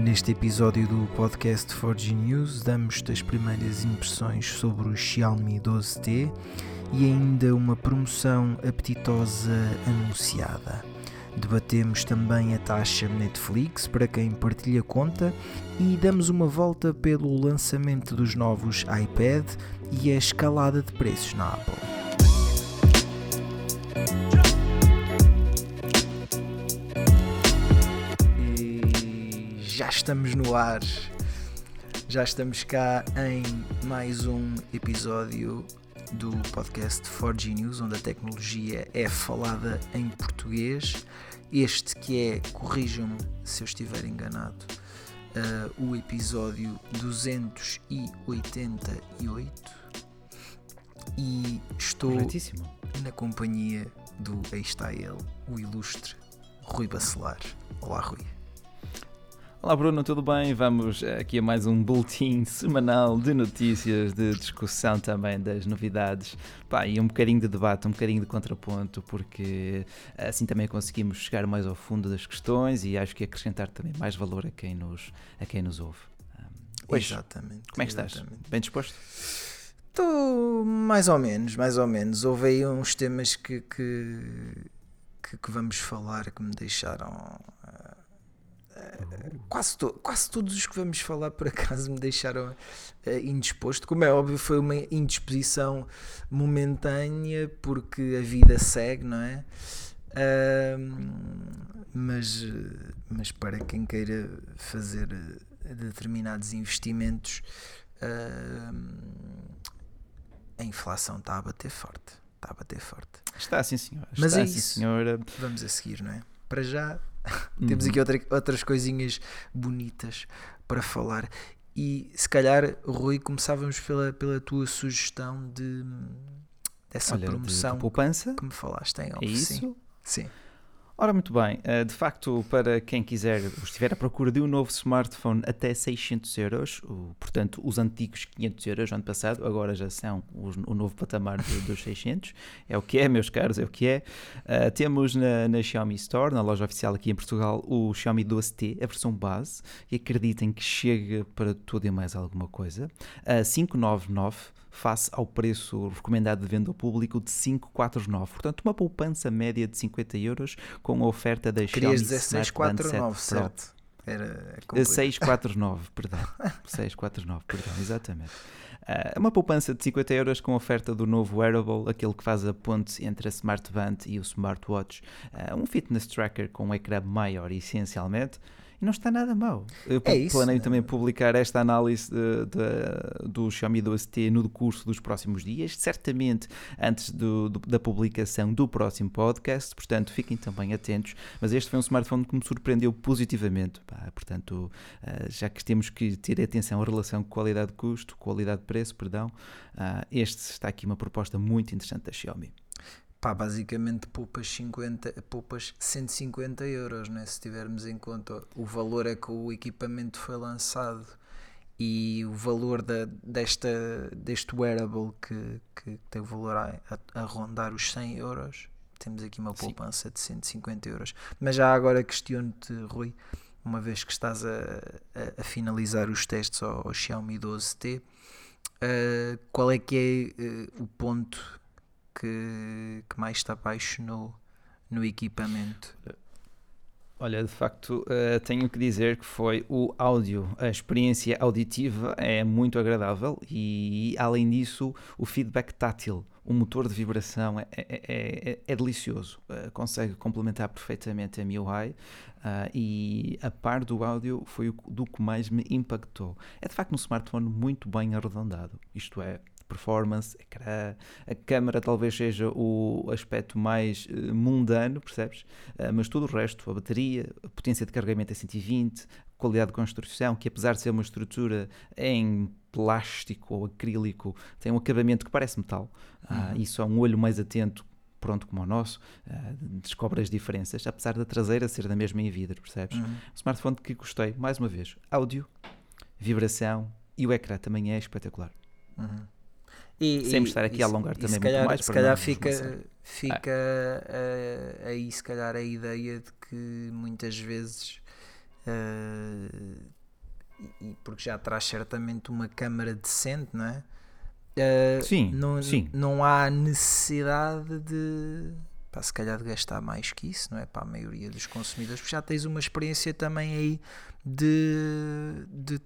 Neste episódio do podcast 4G News, damos-te as primeiras impressões sobre o Xiaomi 12T e ainda uma promoção apetitosa anunciada. Debatemos também a taxa Netflix para quem partilha conta e damos uma volta pelo lançamento dos novos iPad e a escalada de preços na Apple. Já estamos no ar, já estamos cá em mais um episódio do podcast 4G News, onde a tecnologia é falada em português. Este que é, corrijam-me se eu estiver enganado, uh, o episódio 288 e estou na companhia do aí está ele, o ilustre Rui Bacelar. Olá Rui. Olá Bruno, tudo bem? Vamos aqui a mais um boletim semanal de notícias, de discussão também das novidades Pá, e um bocadinho de debate, um bocadinho de contraponto, porque assim também conseguimos chegar mais ao fundo das questões e acho que acrescentar também mais valor a quem nos, a quem nos ouve. Um, exatamente. Como é que estás? exatamente. Bem disposto? Estou mais ou menos, mais ou menos. Houve aí uns temas que, que, que, que vamos falar que me deixaram. Uh, uh, quase, to, quase todos os que vamos falar, por acaso, me deixaram uh, indisposto. Como é óbvio, foi uma indisposição momentânea, porque a vida segue, não é? mas, mas para quem queira fazer determinados investimentos a inflação está a bater forte. Está a bater forte. Está sim, senhora. Mas está, é sim, isso. senhora. Vamos a seguir, não é? Para já temos aqui outra, outras coisinhas bonitas para falar. E se calhar, Rui, começávamos pela, pela tua sugestão de dessa Olha, promoção de, poupança. que me falaste em off. É isso? Sim. Sim. Ora, muito bem. Uh, de facto, para quem quiser, estiver à procura de um novo smartphone até 600 euros, portanto, os antigos 500 euros ano passado, agora já são o novo patamar dos 600. É o que é, meus caros, é o que é. Uh, temos na, na, Xiaomi Store, na loja oficial aqui em Portugal, o Xiaomi 12T, a versão base, e acreditem que chega para tudo e mais alguma coisa. Uh, 599 face ao preço recomendado de venda ao público de 549. Portanto, uma poupança média de 50 euros com a oferta da Xiaomi Querias dizer 649, certo? Era 649, perdão. 649, perdão, exatamente. Uh, uma poupança de 50 euros com a oferta do novo wearable, aquele que faz a ponte entre a Smartband e o Smartwatch. Uh, um fitness tracker com um ecrã maior, essencialmente não está nada mal. Eu é isso, planeio também publicar esta análise de, de, do Xiaomi 12T no curso dos próximos dias, certamente antes do, do, da publicação do próximo podcast, portanto fiquem também atentos. Mas este foi um smartphone que me surpreendeu positivamente, pá, portanto, uh, já que temos que ter atenção à relação qualidade-custo, qualidade-preço, perdão, uh, este está aqui uma proposta muito interessante da Xiaomi pá, basicamente poupas, 50, poupas 150 euros, né? se tivermos em conta o valor é que o equipamento foi lançado e o valor da, desta, deste wearable que, que tem o valor a, a, a rondar os 100 euros, temos aqui uma poupança Sim. de 150 euros. Mas já agora questiono-te, Rui, uma vez que estás a, a, a finalizar os testes ao, ao Xiaomi 12T, uh, qual é que é uh, o ponto que, que mais te apaixonou no equipamento? Olha, de facto, uh, tenho que dizer que foi o áudio. A experiência auditiva é muito agradável e, além disso, o feedback tátil, o motor de vibração é, é, é, é delicioso. Uh, consegue complementar perfeitamente a MIUI uh, e, a par do áudio, foi o do que mais me impactou. É, de facto, um smartphone muito bem arredondado. Isto é, performance, ecrã, a câmera talvez seja o aspecto mais uh, mundano, percebes? Uh, mas tudo o resto, a bateria, a potência de carregamento é 120, qualidade de construção, que apesar de ser uma estrutura em plástico ou acrílico, tem um acabamento que parece metal. Uh, uhum. Isso é um olho mais atento pronto como o nosso, uh, descobre as diferenças, apesar da traseira ser da mesma em vidro, percebes? Uhum. Um smartphone que gostei, mais uma vez, áudio, vibração e o ecrã também é espetacular. Uhum. E, Sem estar aqui e, a alongar também calhar, muito mais. Se calhar fica, fica ah. aí se calhar a ideia de que muitas vezes Uh, e porque já traz certamente uma câmara decente, não é? Uh, sim, não, sim. Não há necessidade de, pá, se calhar, de gastar mais que isso, não é? Para a maioria dos consumidores, porque já tens uma experiência também aí de, de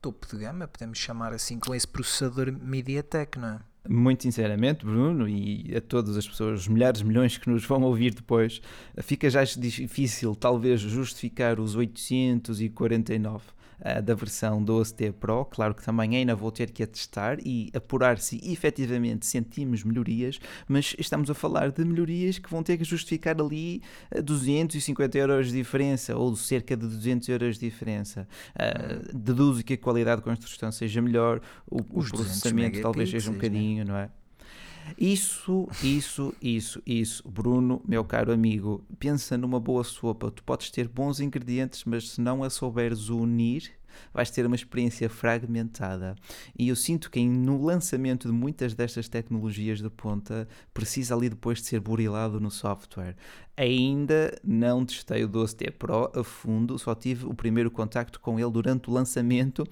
topo de gama, podemos chamar assim, com esse processador MediaTek, não é? Muito sinceramente, Bruno, e a todas as pessoas, os milhares milhões que nos vão ouvir depois, fica já difícil talvez justificar os 849 uh, da versão 12T Pro. Claro que também ainda vou ter que atestar e apurar se efetivamente sentimos melhorias, mas estamos a falar de melhorias que vão ter que justificar ali 250 euros de diferença ou cerca de 200 euros de diferença. Uh, deduzo que a qualidade de construção seja melhor, o, o processamento talvez seja um né? bocadinho, não é? Isso, isso, isso, isso. Bruno, meu caro amigo, pensa numa boa sopa. Tu podes ter bons ingredientes, mas se não a souberes unir, vais ter uma experiência fragmentada. E eu sinto que no lançamento de muitas destas tecnologias de ponta precisa ali depois de ser burilado no software. Ainda não testei o 12T Pro a fundo, só tive o primeiro contacto com ele durante o lançamento,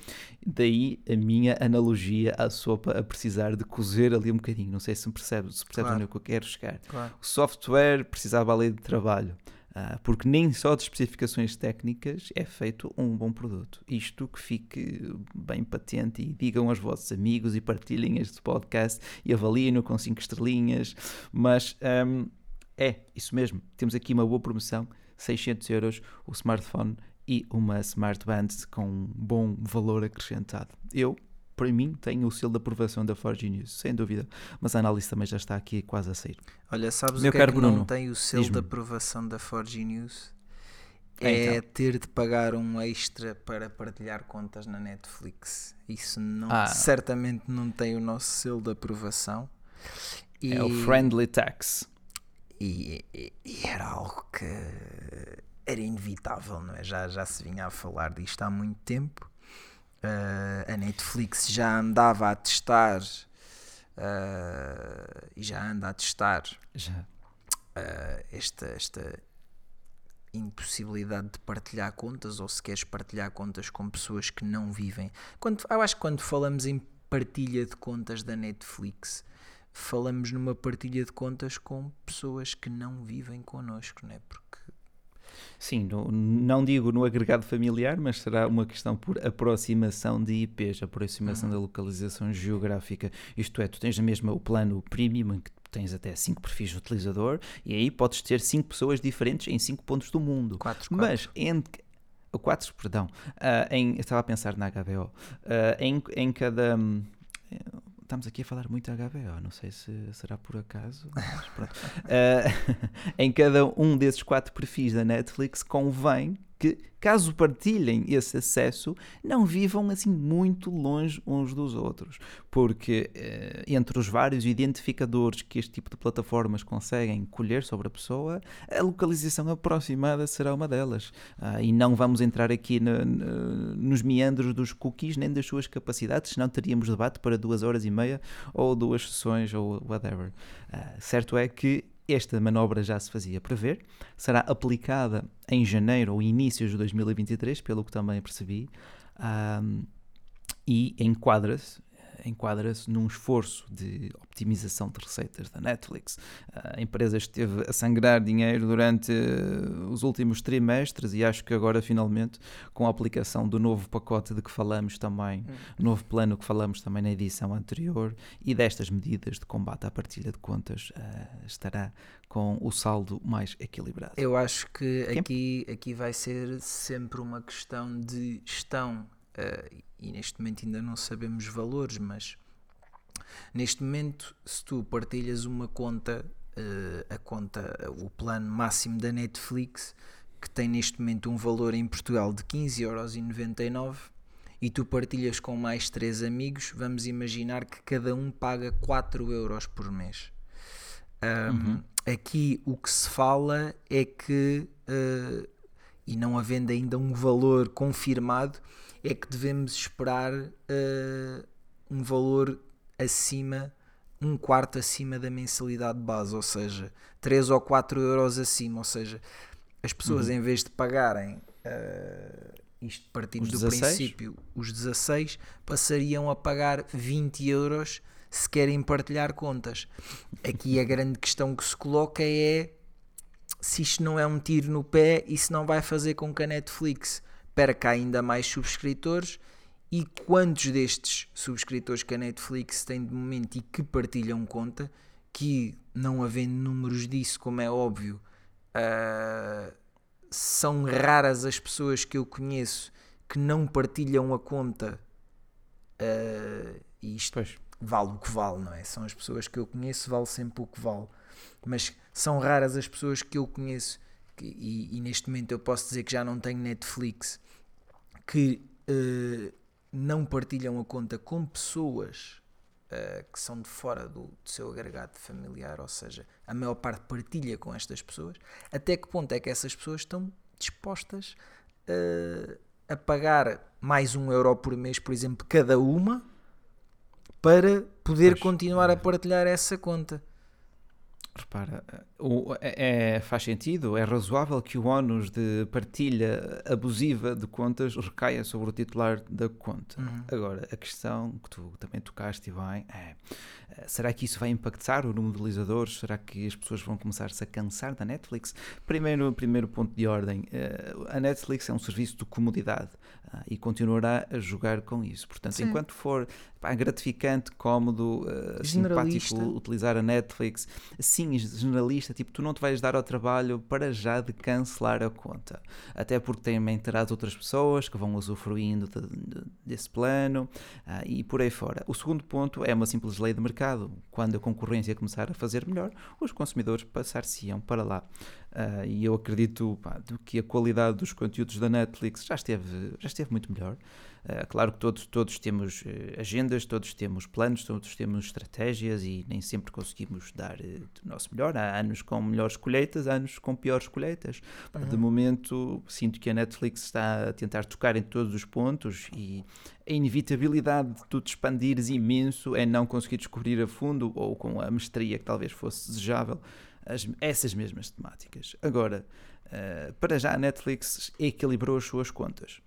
daí a minha analogia à sopa a precisar de cozer ali um bocadinho. Não sei se me percebe, se percebes claro. onde é que eu quero chegar. Claro. O software precisava ali de trabalho. Uh, porque nem só de especificações técnicas é feito um bom produto. Isto que fique bem patente e digam aos vossos amigos e partilhem este podcast e avaliem-no com 5 estrelinhas. Mas um, é isso mesmo. Temos aqui uma boa promoção: 600 euros o smartphone e uma smartband com um bom valor acrescentado. Eu para mim, tem o selo de aprovação da Forge News, sem dúvida. Mas a análise também já está aqui quase a sair. Olha, sabes Meu o que é que Bruno, não tem o selo de aprovação da Forge News? É então. ter de pagar um extra para partilhar contas na Netflix. Isso não, ah. certamente não tem o nosso selo de aprovação. E, é o Friendly Tax. E, e, e, era algo que era inevitável, não é? Já, já se vinha a falar disto há muito tempo Uh, a Netflix já andava a testar uh, e já anda a testar já. Uh, esta, esta impossibilidade de partilhar contas ou se queres partilhar contas com pessoas que não vivem. Quando, eu acho que quando falamos em partilha de contas da Netflix, falamos numa partilha de contas com pessoas que não vivem connosco, não é? Porque Sim, no, não digo no agregado familiar, mas será uma questão por aproximação de IPs, aproximação uhum. da localização geográfica. Isto é, tu tens mesmo o plano premium, que tens até 5 perfis de utilizador, e aí podes ter 5 pessoas diferentes em 5 pontos do mundo. Quatro, mas entre 4, perdão, uh, em, estava a pensar na HBO, uh, ah, em, em cada. Um, estamos aqui a falar muito HBO, não sei se será por acaso, mas pronto. uh, em cada um desses quatro perfis da Netflix convém que, caso partilhem esse acesso, não vivam assim muito longe uns dos outros, porque eh, entre os vários identificadores que este tipo de plataformas conseguem colher sobre a pessoa, a localização aproximada será uma delas. Ah, e não vamos entrar aqui no, no, nos meandros dos cookies nem das suas capacidades, senão teríamos debate para duas horas e meia ou duas sessões ou whatever. Ah, certo é que esta manobra já se fazia prever, será aplicada em janeiro ou inícios de 2023, pelo que também percebi, um, e enquadra-se enquadra-se num esforço de optimização de receitas da Netflix. A empresa esteve a sangrar dinheiro durante eh, os últimos trimestres e acho que agora, finalmente, com a aplicação do novo pacote de que falamos também, hum. novo plano que falamos também na edição anterior e destas medidas de combate à partilha de contas, uh, estará com o saldo mais equilibrado. Eu acho que aqui, aqui vai ser sempre uma questão de gestão. Uh, e neste momento ainda não sabemos valores, mas neste momento, se tu partilhas uma conta, uh, a conta, o plano máximo da Netflix, que tem neste momento um valor em Portugal de 15,99€ e tu partilhas com mais três amigos, vamos imaginar que cada um paga 4 euros por mês. Um, uhum. Aqui o que se fala é que, uh, e não havendo ainda um valor confirmado, é que devemos esperar uh, um valor acima, um quarto acima da mensalidade base, ou seja, 3 ou 4 euros acima, ou seja, as pessoas uhum. em vez de pagarem uh, isto partindo do princípio, os 16 passariam a pagar 20 euros se querem partilhar contas. Aqui a grande questão que se coloca é se isto não é um tiro no pé e se não vai fazer com que a Netflix perca ainda mais subscritores e quantos destes subscritores que a Netflix tem de momento e que partilham conta, que não havendo números disso, como é óbvio, uh, são raras as pessoas que eu conheço que não partilham a conta uh, e isto pois. vale o que vale, não é? São as pessoas que eu conheço, vale sempre o que vale. Mas são raras as pessoas que eu conheço que, e, e, neste momento eu posso dizer que já não tenho Netflix que uh, não partilham a conta com pessoas uh, que são de fora do, do, seu agregado familiar, ou seja, a maior parte partilha com estas pessoas. Até que ponto é que essas pessoas estão dispostas uh, a pagar mais um euro por mês, por exemplo, cada uma, para poder pois, continuar a partilhar essa conta? Repara, o, é, é, faz sentido, é razoável que o ónus de partilha abusiva de contas recaia sobre o titular da conta. Uhum. Agora, a questão que tu também tocaste bem é: será que isso vai impactar o número de utilizadores? Será que as pessoas vão começar-se a cansar da Netflix? Primeiro, primeiro ponto de ordem: eh, a Netflix é um serviço de comodidade ah, e continuará a jogar com isso. Portanto, Sim. enquanto for pá, gratificante, cómodo, uh, simpático utilizar a Netflix, sim, generalista, tipo, tu não te vais dar ao trabalho para já de cancelar a conta. Até porque também terás outras pessoas que vão usufruindo de, de, desse plano uh, e por aí fora. O segundo ponto é uma simples lei de mercado. Quando a concorrência começar a fazer melhor, os consumidores passar-se-iam para lá. Uh, e eu acredito pá, que a qualidade dos conteúdos da Netflix já esteve, já esteve muito melhor. Uh, claro que todos, todos temos uh, agendas, todos temos planos, todos temos estratégias e nem sempre conseguimos dar uh, o nosso melhor. Há anos com melhores colheitas, anos com piores colheitas. Uhum. De momento, sinto que a Netflix está a tentar tocar em todos os pontos e a inevitabilidade de tu te expandires imenso é não conseguir descobrir a fundo ou com a mestria que talvez fosse desejável as, essas mesmas temáticas. Agora, para já a Netflix equilibrou as suas contas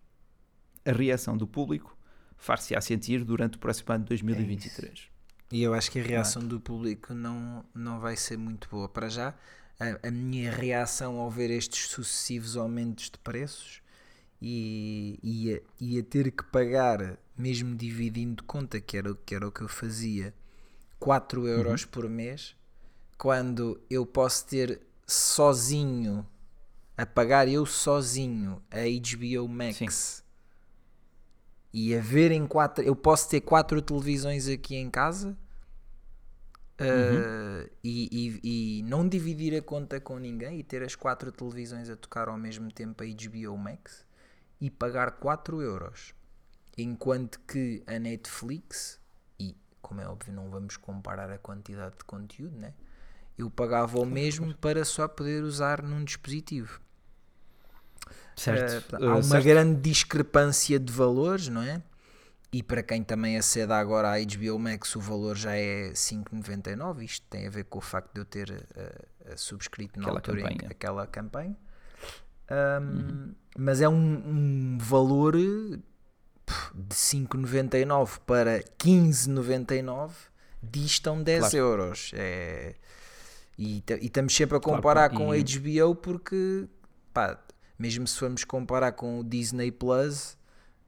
a reação do público far-se-á sentir durante o próximo ano de 2023. É e eu acho que a reação do público não, não vai ser muito boa. Para já, a, a, minha reação ao ver estes sucessivos aumentos de preços e, e, a, e a ter que pagar, mesmo dividindo conta, que era, que era o que eu fazia, 4 euros uhum. por mês, quando eu posso ter sozinho, a pagar eu sozinho a HBO Max. Sim e a ver em quatro. Eu posso ter quatro televisões aqui em casa uhum. uh, e, e, e, não dividir a conta com ninguém e ter as quatro televisões a tocar ao mesmo tempo a HBO Max e pagar 4 euros. Enquanto que a Netflix, e como é óbvio, não vamos comparar a quantidade de conteúdo, né? eu pagava o mesmo para só poder usar num dispositivo. Certo. Uh, há uma certo. grande discrepância de valores, não é? E para quem também aceda agora à HBO Max, o valor já é 5,99. Isto tem a ver com o facto de eu ter uh, subscrito na altura campanha. aquela campanha. Um, uhum. Mas é um, um valor de 5,99 para 15,99 distam 10 claro. euros. É, e, e estamos sempre a comparar claro, com a HBO porque pá, mesmo se formos comparar com o Disney Plus,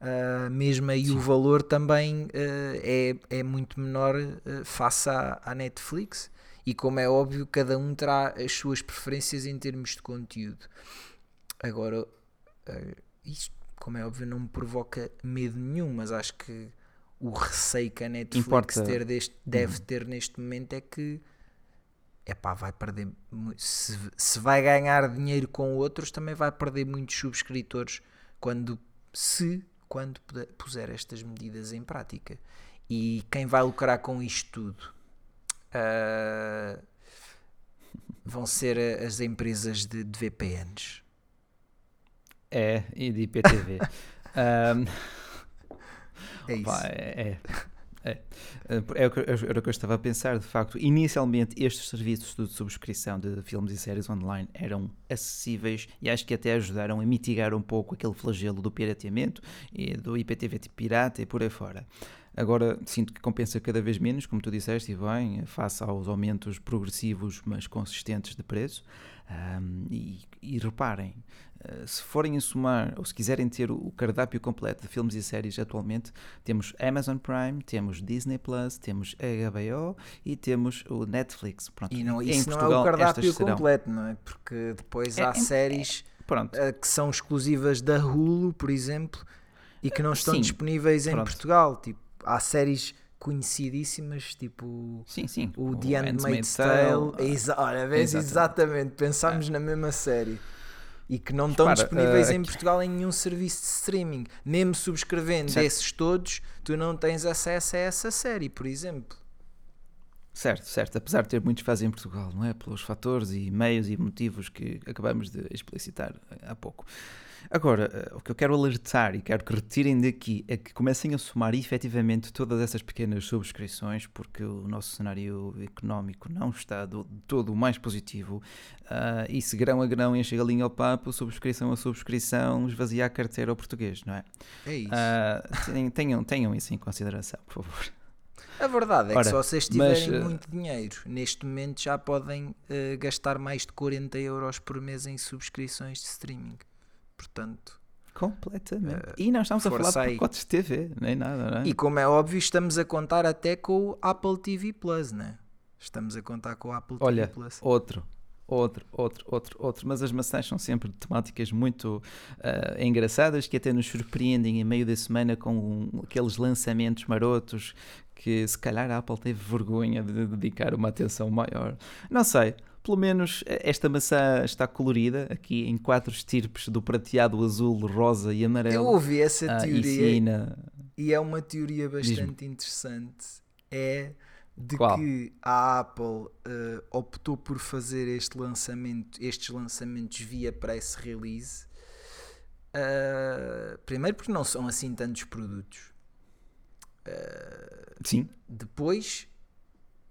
uh, mesmo aí Sim. o valor também uh, é, é muito menor uh, face à, à, Netflix. E como é óbvio, cada um terá as suas preferências em termos de conteúdo. Agora, isto, como é óbvio, não me provoca medo nenhum, mas acho que o receio que a Netflix ter deste, deve uhum. ter neste momento é que epá, vai perder. Se, se vai ganhar dinheiro com outros, também vai perder muitos subscritores quando se quando puser estas medidas em prática. E quem vai lucrar com isto tudo uh, vão ser as empresas de, de VPNs. É, e de IPTV. um, é isso. é, é É. É que, era o que eu estava a pensar, de facto. Inicialmente, estes serviços de subscrição de filmes e séries online eram acessíveis e acho que até ajudaram a mitigar um pouco aquele flagelo do pirateamento e do IPTV tipo pirata e por aí fora. Agora sinto que compensa cada vez menos, como tu disseste, e bem, face aos aumentos progressivos mas consistentes de preço. Um, e, e, reparem, se forem a somar ou se quiserem ter o cardápio completo de filmes e séries atualmente, temos Amazon Prime, temos Disney Plus, temos HBO e temos o Netflix. Pronto, e não, isso Portugal, não é o cardápio completo, não é? Porque depois é, há é, séries é, que são exclusivas da Hulu, por exemplo, e que não estão Sim, disponíveis em pronto. Portugal. Tipo, há séries conhecidíssimas, tipo sim, sim. o, The Handmaid's Tale. Tale. Exa olha, vês, exatamente, pensámos é. na mesma série. E que não estão disponíveis uh, em Portugal em nenhum serviço de streaming. Mesmo subscrevendo certo. esses todos, tu não tens acesso a essa série, por exemplo. Certo, certo. Apesar de ter muitos fãs em Portugal, não é? Pelos fatores e meios e motivos que acabamos de explicitar há pouco. Agora, eh, o que eu quero alertar e quero que retirem daqui é que comecem a somar efetivamente todas essas pequenas subscrições, porque o nosso cenário económico não está do, todo mais positivo. Uh, e se grão a grão enche a galinha ao papo, subscrição a subscrição, esvaziar a carteira ao português, não é? É isso. Uh, tenham, tenham isso em consideração, por favor. A verdade é Ora, que se vocês tiverem mas, muito dinheiro, neste momento já podem uh, gastar mais de 40 euros por mês em subscrições de streaming. Portanto, Completamente. Uh, e não estamos a falar de pacotes de TV, nem nada, não é? E como é óbvio, estamos a contar até com o Apple TV Plus, né? Estamos a contar com o Apple Olha, TV Plus. Outro, outro, outro, outro, outro. Mas as maçãs são sempre temáticas muito uh, engraçadas que até nos surpreendem em meio da semana com um, aqueles lançamentos marotos que se calhar a Apple teve vergonha de dedicar uma atenção maior. Não sei pelo menos eh, esta maçã está colorida aqui em quatro estirpes do prateado, azul, rosa e amarelo. Eu ouvi essa ah, teoria e, e é uma teoria bastante interessante. É de Qual? que a Apple uh, optou por fazer este lançamento, estes lançamentos via press release. Uh, primeiro porque não são assim tantos produtos. Uh, Sim. Depois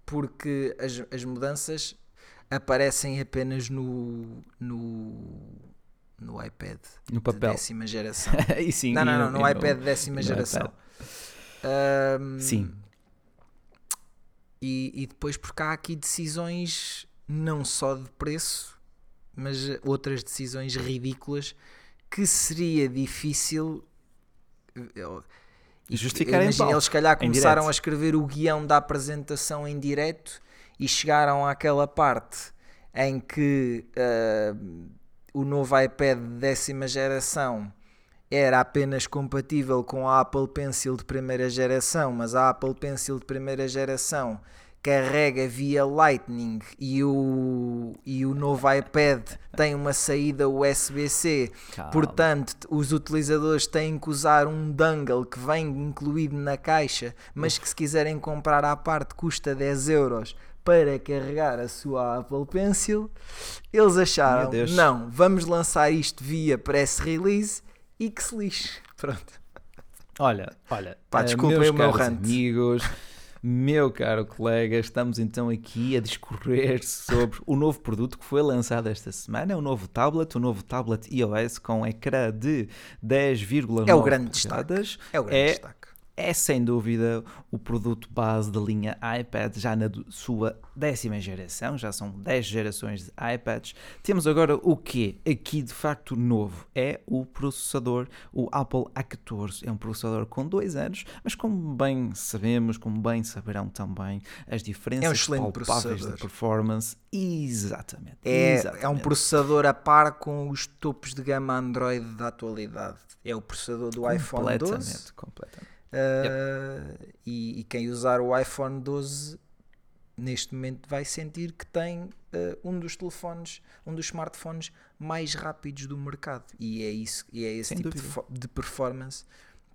porque as, as mudanças aparecem apenas no, no, no iPad no papel. décima geração. e sim, não, não, não, no, no iPad no, décima geração. Um, sim. E, e depois porque há aqui decisões não só de preço, mas outras decisões ridículas que seria difícil justificar Imagina, eles se calhar começaram a escrever o guião da apresentação em direto e chegaram àquela parte em que uh, o novo iPad de décima geração era apenas compatível com a Apple Pencil de primeira geração, mas a Apple Pencil de primeira geração carrega via Lightning e o, e o novo iPad tem uma saída USB-C, portanto, os utilizadores têm que usar um dongle que vem incluído na caixa, mas que se quiserem comprar à parte custa 10 euros para carregar a sua Apple Pencil, eles acharam, não, vamos lançar isto via press release e que se lixe. Pronto. Olha, olha, Pá, eh, desculpem o meu rant. amigos, meu caro colega, estamos então aqui a discorrer sobre o novo produto que foi lançado esta semana, o novo tablet, o novo tablet iOS com ecrã de 10,9 É o grande destaque. É o grande é destaque é sem dúvida o produto base da linha iPad, já na sua décima geração, já são 10 gerações de iPads. Temos agora o que aqui de facto novo? É o processador, o Apple A14. É um processador com dois anos, mas como bem sabemos, como bem saberão também, as diferenças é um palpáveis de performance. Exatamente, é, exatamente. É um processador a par com os topos de gama Android da atualidade. É o processador do iPhone 12. Completamente, Uh, e, e, quem usar o iPhone 12 neste momento vai sentir que tem uh, um dos telefones, um dos smartphones mais rápidos do mercado. E é isso, e é esse Sem tipo de, de, performance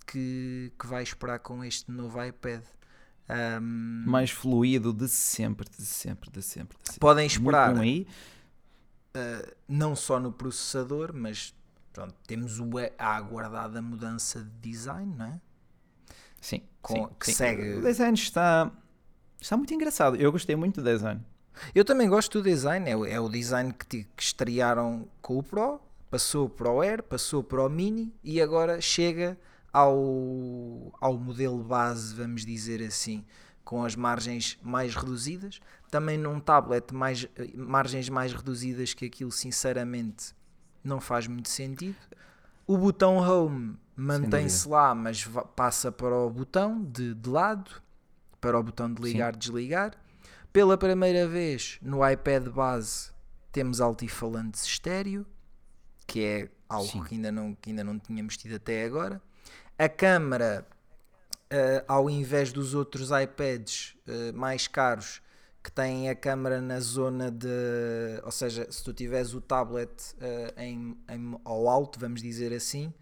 que, que vai esperar com este novo iPad. Um, mais fluido de sempre, de sempre, de sempre. De sempre. Podem esperar aí. Uh, não só no processador, mas pronto, temos a aguardada mudança de design, não é? Sim, com- sim, que sim. segue- O design está, está muito engraçado. Eu gostei muito do design. Eu também gosto do design, é o, é o design que, ti- que estrearam com o Pro, passou para o Air, passou para o Mini e agora chega ao, ao modelo base, vamos dizer assim, com as margens mais reduzidas. Também num tablet, mais, eh, margens mais reduzidas que aquilo, sinceramente, não faz muito sentido. O botão Home mantém-se lá, mas passa para o botão de, de lado, para o botão de ligar, desligar. Pela primeira vez no iPad base temos altifalantes estéreo, que é algo Sim. que ainda, não, que ainda não tínhamos tido até agora. A câmara, eh, ao invés dos outros iPads eh, mais caros, que têm a câmara na zona de. Ou seja, se tu tiveres o tablet eh, em, em- ao alto, vamos dizer assim,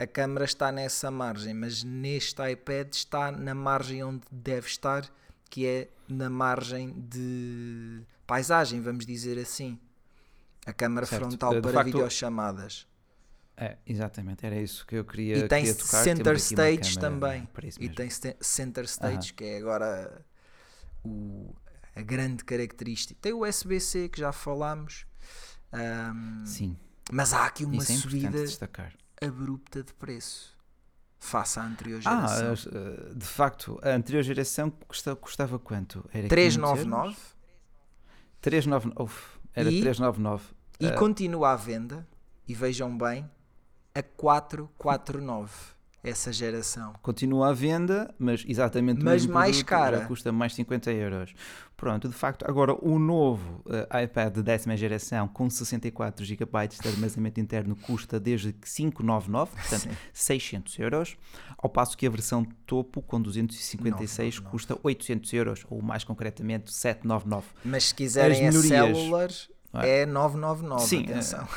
a câmara está nessa margem, mas neste iPad está na margem onde deve estar, que é na margem de paisagem, vamos dizer assim. A câmara Certo. frontal De para facto, videochamadas. É, exatamente, era isso que eu queria, E tem queria tocar. center stage também. E tem center stage, que é agora o- a grande característica. Tem o USB-C que já falámos. ahm, Sim, mas há aqui uma isso é subida destacar. Abrupta de preço face à anterior Ah, geração. as, eh, de facto, a anterior geração custa- custava quanto? Era 399 399. Uf, era E- 399. e Ah, continua à venda. E vejam bem, a 449 essa geração. Continua à venda, mas exatamente Mas mesmo mais cara. Custa mais 50 euros. Pronto, de facto, agora o novo eh, iPad de décima geração com 64 GB de armazenamento interno custa desde 599, portanto Sim. 600 euros, ao passo que a versão topo com 256 999. custa 800 euros, ou mais concretamente 799. Mas se quiserem a melhorias, celular, não é? é 999. Sim, atenção.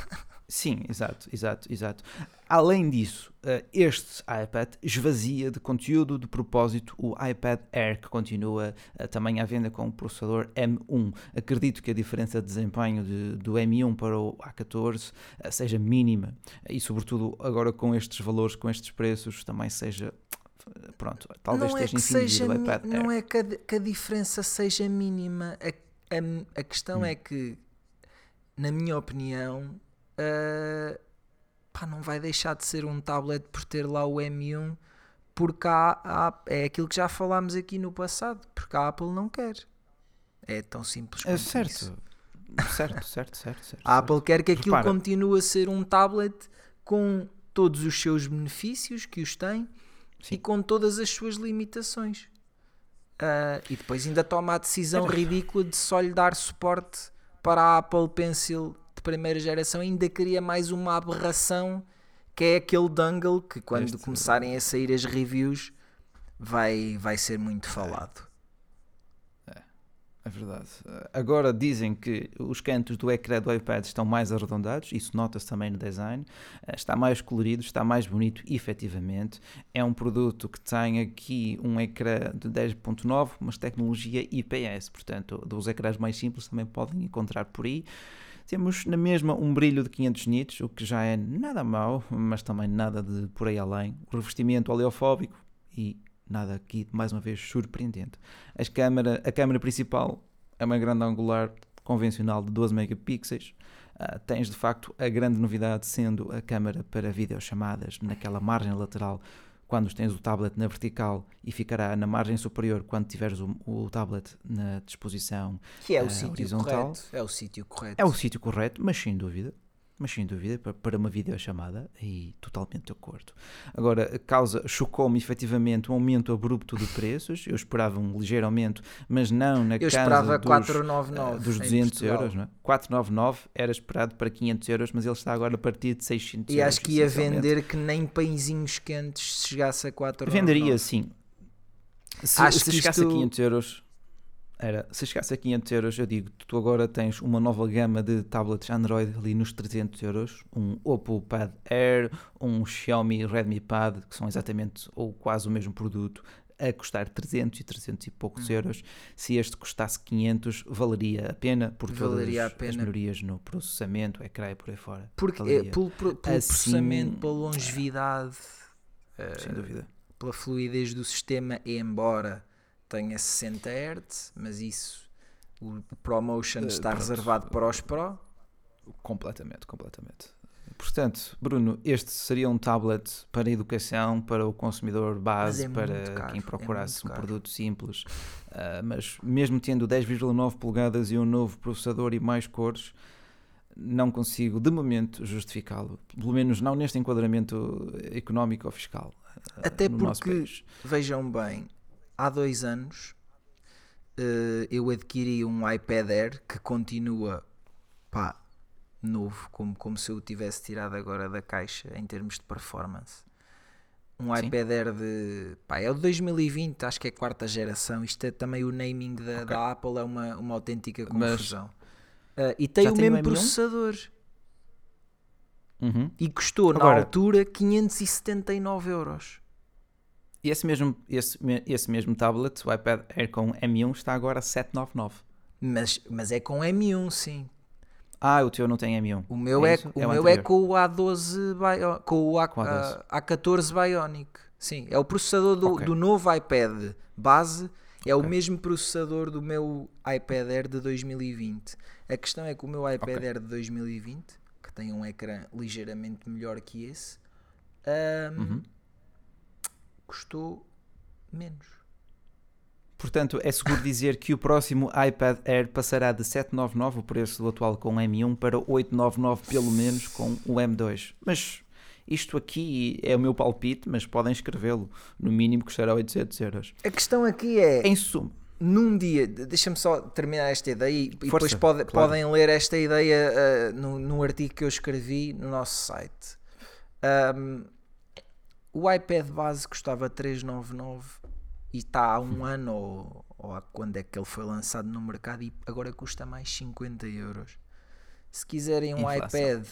Sim, exato, exato, exato. Além disso, eh, este iPad esvazia de conteúdo de propósito o iPad Air, que continua eh, também à venda com o processador M1. Acredito que a diferença de desempenho de- do M1 para o A14 eh, seja mínima e, sobretudo, agora com estes valores, com estes preços, também seja. Pronto, talvez não é esteja que seja o iPad Air. não é que a, que a diferença seja mínima a, a, a questão Hum. é que na minha opinião ah, pá, não vai deixar de ser um tablet por ter lá o M1 porque há, há- é aquilo que já falámos aqui no passado porque a Apple não quer é tão simples É quanto certo. isso. certo, certo, certo, certo. a Apple quer que aquilo Repara. continue a ser um tablet com todos os seus benefícios que os tem Sim. e com todas as suas limitações. Ah, e depois ainda toma a decisão ridícula de só lhe dar suporte para a Apple Pencil primeira geração. Ainda cria mais uma aberração que é aquele dongle que quando Este- começarem a sair as reviews vai, vai ser muito falado. É verdade. Eh, Agora dizem que os cantos do ecrã do iPad estão mais arredondados, isso nota-se também no design. Eh, Está mais colorido, está mais bonito, efetivamente. É um produto que tem aqui um ecrã de 10.9, mas tecnologia IPS, portanto, dos ecrãs mais simples também podem encontrar por aí. Temos na mesma um brilho de 500 nits, o que já é nada mau, mas também nada de por aí além. O revestimento oleofóbico e nada aqui, mais uma vez, surpreendente. As câmara, a câmera principal é uma grande angular convencional de 12 megapixels. Ah, tens de facto a grande novidade sendo a câmera para videochamadas naquela margem lateral quando tens o tablet na vertical e ficará na margem superior quando tiveres o, o tablet na disposição. Que é o Ah, sítio horizontal. correto. É o sítio correto. É o sítio correto, mas sem dúvida. Mas sem dúvida, para, uma videochamada, e totalmente de acordo. Agora, causa, chocou-me efetivamente um aumento abrupto de preços. Eu esperava um ligeiro aumento, mas não na Eu casa esperava dos, 499 eh, dos em 200 Portugal. euros. Não é? 499 era esperado para 500 euros, mas ele está agora a partir de 600 E euros. acho que ia vender que nem pãezinhos quentes se chegasse a 4 Venderia sim. Se, Acho se que chegasse isto- a 500 euros, era, se chegasse a 500 euros, eu digo, tu agora tens uma nova gama de tablets Android ali nos 300 euros, um Oppo Pad Air, um Xiaomi Redmi Pad, que são exatamente ou quase o mesmo produto, a custar 300 e 300 e poucos Uhum. euros. Se este custasse 500, valeria a pena por todas Valeria a as pena. melhorias no processamento, ecrã e por aí fora. Porque é, pelo, pelo- Assim, processamento, pela longevidade, eh, Sem dúvida. pela fluidez do sistema, embora tenha 60 Hz, mas isso, o ProMotion Eh, está pronto. reservado para os Pro. Completamente, completamente. Portanto, Bruno, este seria um tablet para educação, para o consumidor base, é para caro, quem é procurasse muito um produto simples. Ah, mas mesmo tendo 10,9 polegadas e um novo processador e mais cores, não consigo de momento justificá-lo. Pelo menos não neste enquadramento económico ou fiscal. ah, Até no porque-. Vejam bem, há dois anos eh, eu adquiri um iPad Air que continua pá, novo, como, como se eu o tivesse tirado agora da caixa em termos de performance. Um Sim. iPad Air de. Pá, é o de 2020, acho que é quarta geração. Isto é também o naming da, Ok. da Apple, é uma, uma autêntica Mas confusão. Ah, e tem o mesmo M1? processador. Uhum. E custou na Agora- altura 579 euros. E esse mesmo, esse, esse mesmo tablet, o iPad Air com M1, está agora a 799. Mas, mas é com M1, sim. Ah, o teu não tem M1. O meu é, isso? o É o meu é com o A12 Bio- com o A, Com o A12. A, 14 Bionic. Sim, é o processador do, Ok. do novo iPad base, é o Ok. mesmo processador do meu iPad Air de 2020. A questão é que o meu iPad Ok. Air de 2020, que tem um ecrã ligeiramente melhor que esse, ahm, Uhum. Custou menos. Portanto, é seguro dizer que o próximo iPad Air passará de 799, o preço do atual com o M1, para 899 pelo menos com o M2. Mas isto aqui é o meu palpite, mas podem escrevê-lo. No mínimo custará 800 euros. A questão aqui é, Em suma, num dia, de- deixa-me só terminar esta ideia e, e depois Força, pode- claro. podem ler esta ideia ah, no, no artigo que eu escrevi no nosso site. Ahm, o iPad base custava 399 e está há um ano ou, ou há quando é que ele foi lançado no mercado e agora custa mais 50 euros. Se quiserem um Inflação. iPad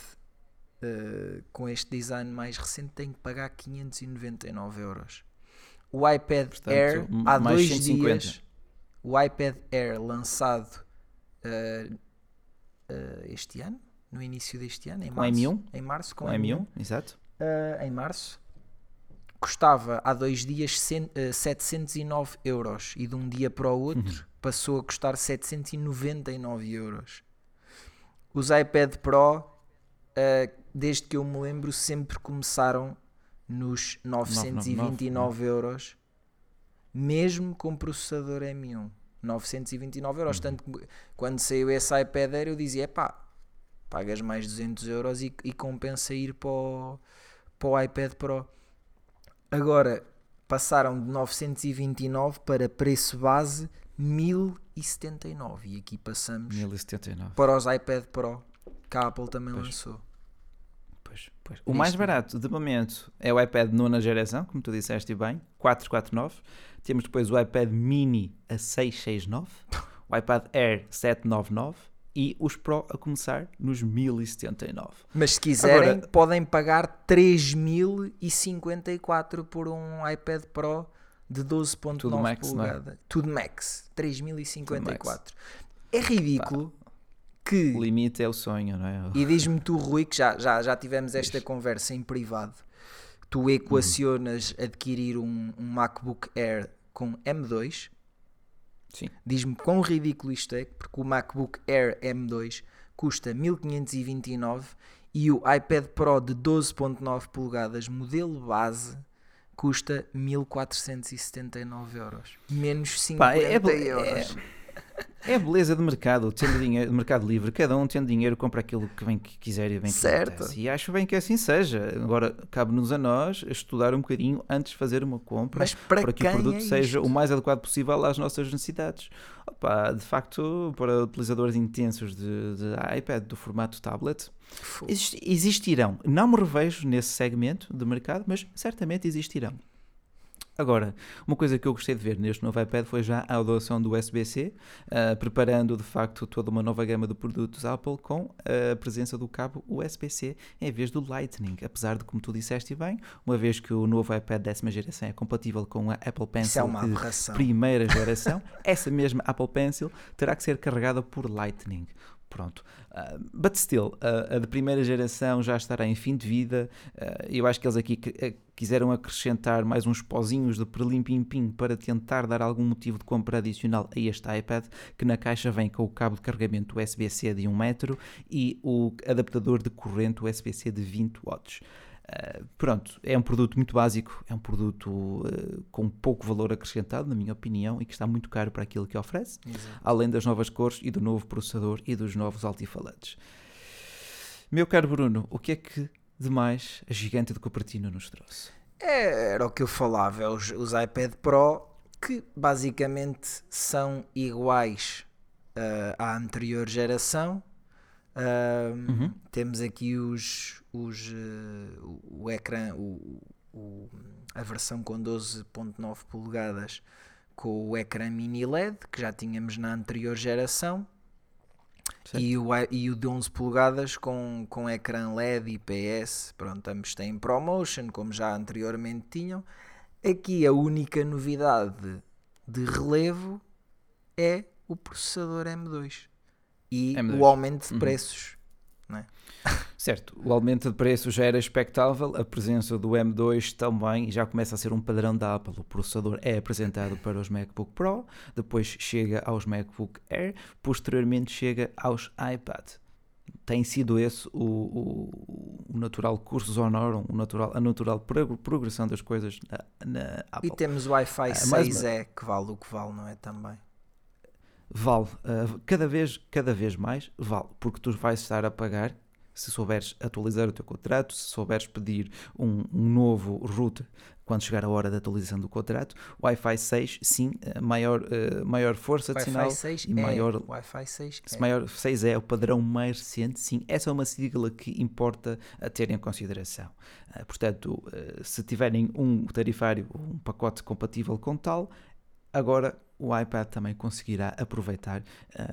ah, com este design mais recente, têm que pagar 599 euros. O iPad Portanto, Air há dois 150. dias o iPad Air lançado eh, eh, este ano, no início deste ano, em Com março, M1? em março, com, com M1, exato. eh, em março, custava há dois dias cen- eh, 709 euros e de um dia para o outro Uhum. passou a custar 799 euros. Os iPad Pro, eh, desde que eu me lembro, sempre começaram nos 929 euros, mesmo com processador M1. 929 euros. Uhum. Tanto que quando saiu esse iPad Air, eu dizia: pá, pagas mais 200 euros e, e compensa ir para o, para o iPad Pro. Agora passaram de 929 para preço base 1079 e aqui passamos 1079. para os iPad Pro que a Apple também Pois. lançou. Pois, pois. O mais Isto- barato, de momento, é o iPad nona geração, como tu disseste bem, 449. Temos depois o iPad mini a 669, o iPad Air 799 e os Pro a começar nos 1079. Mas se quiserem, Agora- podem pagar 3054 por um iPad Pro de 12.9 Tudo Max, não é? polegadas. Tudo Max, 3054. É ridículo que O limite é o sonho, não é? E diz-me tu, Rui, que já, já, já tivemos esta conversa em privado. Tu equacionas adquirir um, um MacBook Air com M2. Diz-me quão ridículo isto é, porque o MacBook Air M2 custa 1529 e o iPad Pro de 12.9 polegadas, modelo base, custa 1479 euros. Menos 50 Pá, é- é- euros. É a beleza de mercado, tendo dinheiro, de mercado livre, cada um tendo dinheiro compra aquilo que bem que quiser e bem que lhe Certo. E acho bem que assim seja. Agora cabe-nos a nós estudar um bocadinho antes de fazer uma compra Mas para, para que o produto é seja o mais adequado possível às nossas necessidades. Opa, de facto, para utilizadores intensos de, de iPad do formato tablet, existirão. Não me revejo nesse segmento de mercado, mas certamente existirão. Agora, uma coisa que eu gostei de ver neste novo iPad foi já a adoção do USB-C, ah, preparando de facto toda uma nova gama de produtos Apple com a presença do cabo USB-C em vez do Lightning. Apesar de, como tu disseste bem, uma vez que o novo iPad décima geração é compatível com a Apple é Pencil uma de primeira geração, essa mesma Apple Pencil terá que ser carregada por Lightning. Pronto. Uh, but still, uh, a de primeira geração já estará em fim de vida. Uh, eu acho que eles aqui quiseram acrescentar mais uns pozinhos de perlim-pim-pim para tentar dar algum motivo de compra adicional a este iPad, que na caixa vem com o cabo de carregamento USB-C de 1 metro e o adaptador de corrente USB-C de 20 watts. Uh, pronto, é um produto muito básico, é um produto uh, com pouco valor acrescentado, na minha opinião, e que está muito caro para aquilo que oferece, Exato. além das novas cores e do novo processador e dos novos altifalantes. Meu caro Bruno, o que é que de mais a gigante de Cupertino nos trouxe? É, era o que eu falava, é os, os iPad Pro que basicamente são iguais uh, à anterior geração, uhum. Temos aqui os, os, uh, o, o ecrã, o, o, a versão com 12.9 polegadas com o ecrã mini LED que já tínhamos na anterior geração e o, e o de 11 polegadas com, com ecrã LED e IPS. Pronto, ambos têm ProMotion, como já anteriormente tinham. Aqui a única novidade de relevo é o processador M2 e M2. o aumento de uhum. preços. Uhum. É? Certo, o aumento de preços já era expectável, a presença do M2 também já começa a ser um padrão da Apple. O processador é apresentado para os MacBook Pro, depois chega aos MacBook Air, posteriormente chega aos iPad. Tem sido esse o, o, o natural curso honorum, o natural, a natural progressão das coisas na, na Apple. E temos o Wi-Fi ah, 6E, que vale o que vale, não é? Também vale uh, cada vez cada vez mais vale porque tu vais estar a pagar se souberes atualizar o teu contrato se souberes pedir um, um novo route quando chegar a hora da atualização do contrato Wi-Fi 6 sim maior uh, maior força de sinal 6 e é. maior Wi-Fi 6 é. maior 6 é o padrão mais recente sim essa é uma sigla que importa a ter em consideração uh, portanto se tiverem um tarifário um pacote compatível com tal agora o iPad também conseguirá aproveitar uh,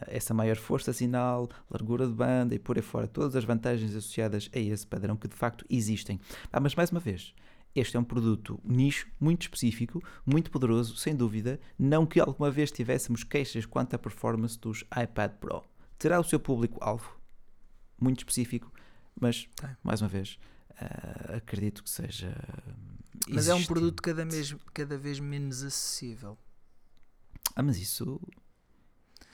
essa maior força sinal, largura de banda e por aí fora, todas as vantagens associadas a esse padrão que de facto existem. Ah, mas mais uma vez, este é um produto nicho, muito específico, muito poderoso, sem dúvida. Não que alguma vez tivéssemos queixas quanto à performance dos iPad Pro. Terá o seu público-alvo, muito específico, mas, mais uma vez, uh, acredito que seja. Mas é um produto cada vez, cada vez menos acessível. Ah, mas isso.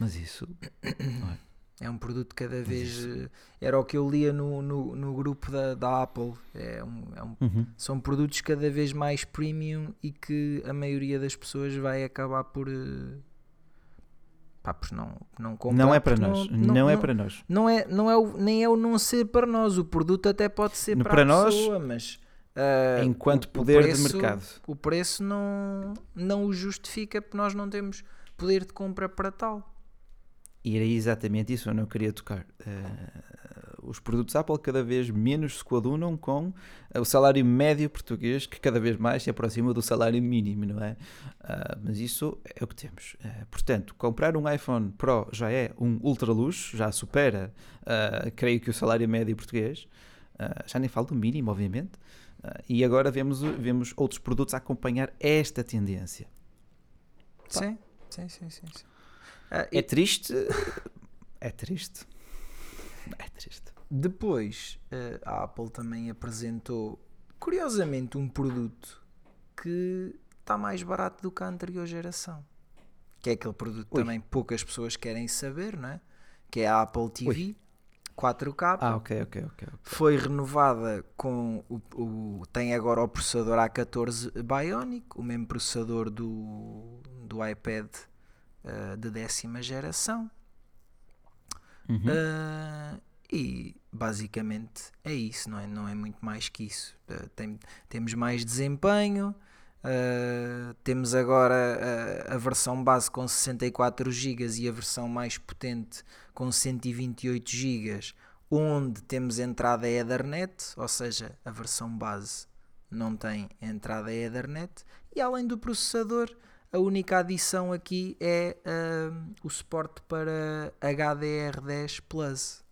Mas isso. É. é um produto cada vez. Isso... Eh, era o que eu lia no, no, no grupo da, da Apple. É um, é um, uhum. São produtos cada vez mais premium e que a maioria das pessoas vai acabar por. Eh, pá, por não, não comprar. Não é para nós. Não, não, não, é para nós. Não é, não é o, nem é o não ser para nós. O produto até pode ser para, para a nós, pessoa, mas. Uh, Enquanto o, poder o preço, de mercado. O preço não, não o justifica porque nós não temos poder de compra para tal. E era exatamente isso eu não queria tocar. Uh, os produtos Apple cada vez menos se coadunam com o salário médio português, que cada vez mais se aproxima do salário mínimo, não é? Uh, mas isso é o que temos. Uh, portanto, comprar um iPhone Pro já é um ultra luxo, já supera, creio que, o salário médio português. já nem falo do mínimo, obviamente. E agora vemos, vemos outros produtos a acompanhar esta tendência. Sim. Sim, sim, sim. sim. Uh, é e... triste. É triste. É triste. Depois, uh, a Apple também apresentou, curiosamente, um produto que está mais barato do que a anterior geração. Que é aquele produto Ui. também poucas pessoas querem saber, não é? Que é a Apple TV. Ui. 4K. Ah, ok, ok, ok. Foi renovada com o, o, Tem agora o processador A14 Bionic, o mesmo processador do, do iPad uh, de décima geração. Uhum. Uh, e basicamente é isso, não é, não é muito mais que isso. Uh, tem, temos mais desempenho. Uh, temos agora a, a, versão base com 64 GB e a versão mais potente com 128 GB, onde temos entrada Ethernet, ou seja, a versão base não tem entrada Ethernet, e além do processador, a única adição aqui é uh, o suporte para HDR10 Plus.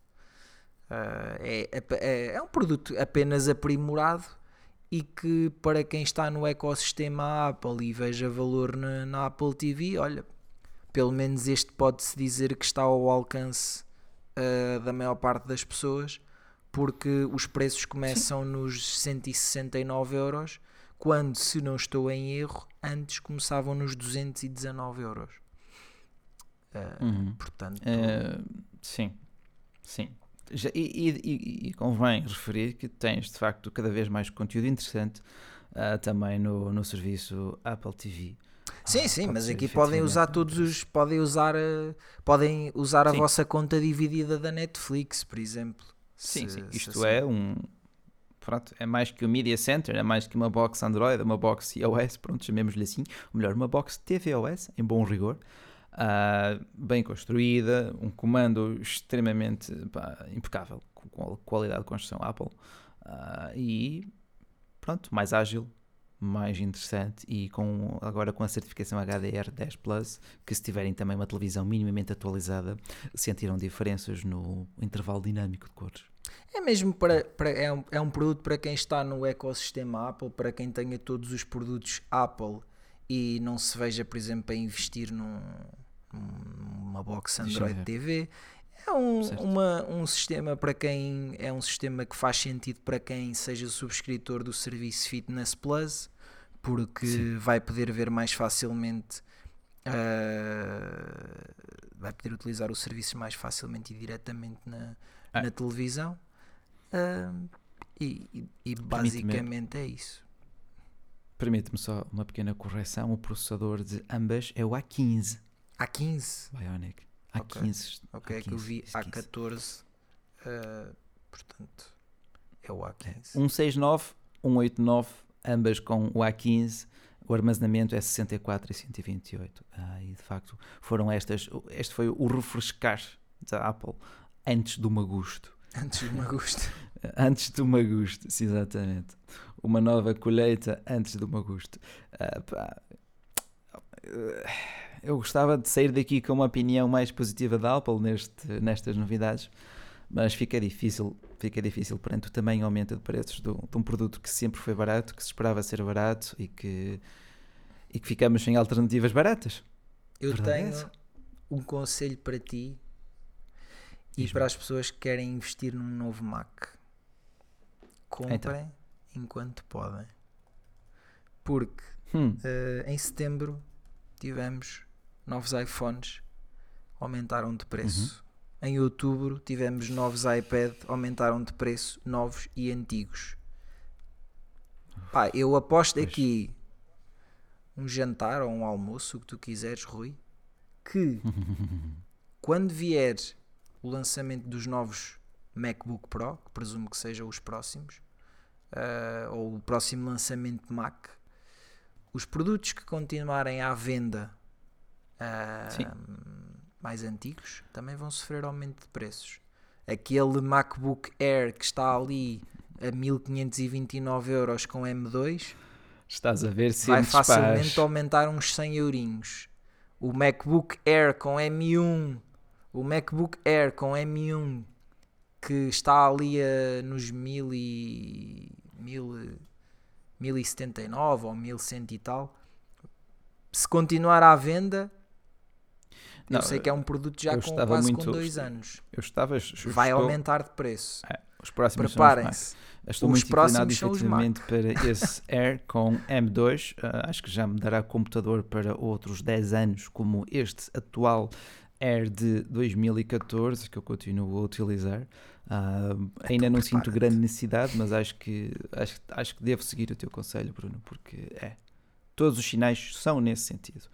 Uh, é, é, é, um produto apenas aprimorado e que para quem está no ecossistema Apple e veja valor na, na Apple TV, olha, pelo menos este pode-se dizer que está ao alcance uh, da maior parte das pessoas, porque os preços começam Sim. nos 169 euros, quando, se não estou em erro, antes começavam nos 219 euros. Uh, uhum. Portanto, uh, sim, sim. Já, e, e, e, convém referir que tens de facto cada vez mais conteúdo interessante uh, também no, no serviço Apple TV. Sim, ah, sim, mas aqui podem usar todos os. Podem usar, a, podem usar a vossa conta dividida da Netflix, por exemplo. Sim, se, sim. Isto assim. é um. Pronto, é mais que o Media Center, é mais que uma box Android, uma box iOS, pronto, chamemos-lhe assim. Ou melhor, uma box tvOS, em bom rigor. Uh, bem construída, um comando extremamente pá, impecável, com qualidade de construção Apple. Uh, e pronto, mais ágil, mais interessante e com agora com a certificação HDR10 Plus, que se tiverem também uma televisão minimamente atualizada, sentiram diferenças no intervalo dinâmico de cores. É mesmo para, para é, um, é um produto para quem está no ecossistema Apple, para quem tenha todos os produtos Apple e não se veja, por exemplo, a investir num, numa box Android TV. É um, uma, um sistema para quem é um sistema que faz sentido para quem seja subscritor do serviço Fitness Plus porque Sim. vai poder ver mais facilmente, uh, vai poder utilizar o serviço mais facilmente e diretamente na, ah. na televisão. Uh, e, e basicamente é isso. Permite-me só uma pequena correção: o processador de ambas é o A15. A15? Bionic. A15. Ok, é que eu vi A14. Uh, portanto, é o A15. 169, 189 ambas com o A15, o armazenamento é 64 e 128. Ah, e de facto foram estas, este foi o refrescar da Apple antes do Magusto. Antes do Magusto. antes do Magusto, sim, exatamente. Uma nova colheita antes do Magusto. Ah, eu gostava de sair daqui com uma opinião mais positiva da Apple neste, nestas novidades, mas fica difícil fica difícil perante o tamanho aumento de preços de um produto que sempre foi barato, que se esperava ser barato e que, e que ficamos sem alternativas baratas. Eu Verdade tenho é um conselho para ti e para as pessoas que querem investir num novo Mac. Comprem então. enquanto podem. Porque hum. uh, em setembro tivemos novos iPhones aumentaram de preço. Uhum. Em outubro tivemos novos iPad, aumentaram de preço, novos e antigos. Pá, eu aposto pois. aqui um jantar ou um almoço, o que tu quiseres, Rui, que quando vier o lançamento dos novos MacBook Pro, que presumo que sejam os próximos, uh, ou o próximo lançamento de Mac, os produtos que continuarem à venda uh, mais antigos também vão sofrer aumento de preços. Aquele MacBook Air que está ali a 1529 euros com M2 Estás a ver se vai facilmente aumentar uns 100 eurinhos. O MacBook Air com M1, o MacBook Air com M1 que está ali a, nos 1000 e, 1000, 1079 ou 1100 e tal, se continuar à venda, não, eu sei que é um produto já com quase muito, com dois anos. Eu estava. Eu Vai estou, aumentar de preço. É, os próximos Preparem-se. Estou os muito inclinado efetivamente para esse Air com M2. Uh, ah, acho que já me dará computador para outros 10 anos, como este atual Air de 2014, que eu continuo a utilizar. Uh, ainda não sinto grande necessidade, mas acho que, acho, acho que devo seguir o teu conselho, Bruno, porque é. Todos os sinais são nesse sentido.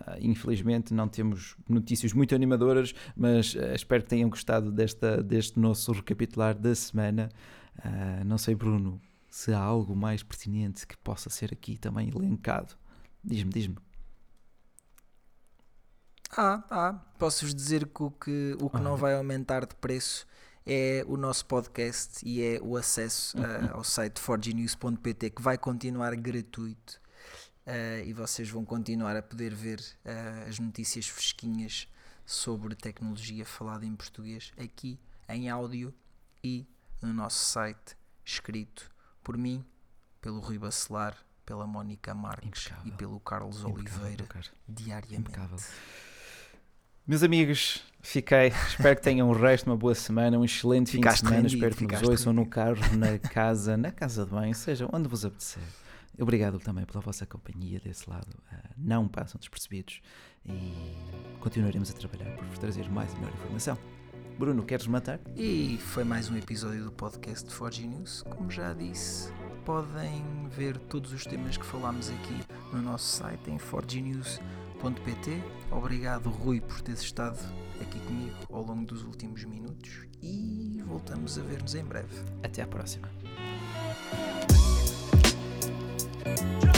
Uh, infelizmente não temos notícias muito animadoras, mas uh, espero que tenham gostado desta, deste nosso recapitular da semana. Uh, não sei, Bruno, se há algo mais pertinente que possa ser aqui também elencado. Diz-me, diz-me. Ah, ah, posso-vos dizer que o que, o que não vai aumentar de preço é o nosso podcast e é o acesso ao site forgenews.pt que vai continuar gratuito uh, e vocês vão continuar a poder ver uh, as notícias fresquinhas sobre tecnologia falada em português aqui em áudio e no nosso site escrito por mim, pelo Rui Bacelar, pela Mónica Marques Impecável. e pelo Carlos Impecável, Oliveira cara. diariamente. Impecável. Meus amigos, Fiquei. Espero que tenham o resto de uma boa semana, um excelente Ficaste fim de semana. rendido, Espero que nos ouçam no carro, na casa, na casa de banho, seja onde vos apetecer. Obrigado também pela vossa companhia desse lado. Ah, não passam despercebidos e continuaremos a trabalhar por vos trazer mais e melhor informação. Bruno, queres matar? E foi mais um episódio do podcast de Forge News. Como já disse, podem ver todos os temas que falámos aqui no nosso site em forgenews.pt. Obrigado, Rui, por teres estado aqui comigo ao longo dos últimos minutos e voltamos a ver-nos em breve. Até à próxima. you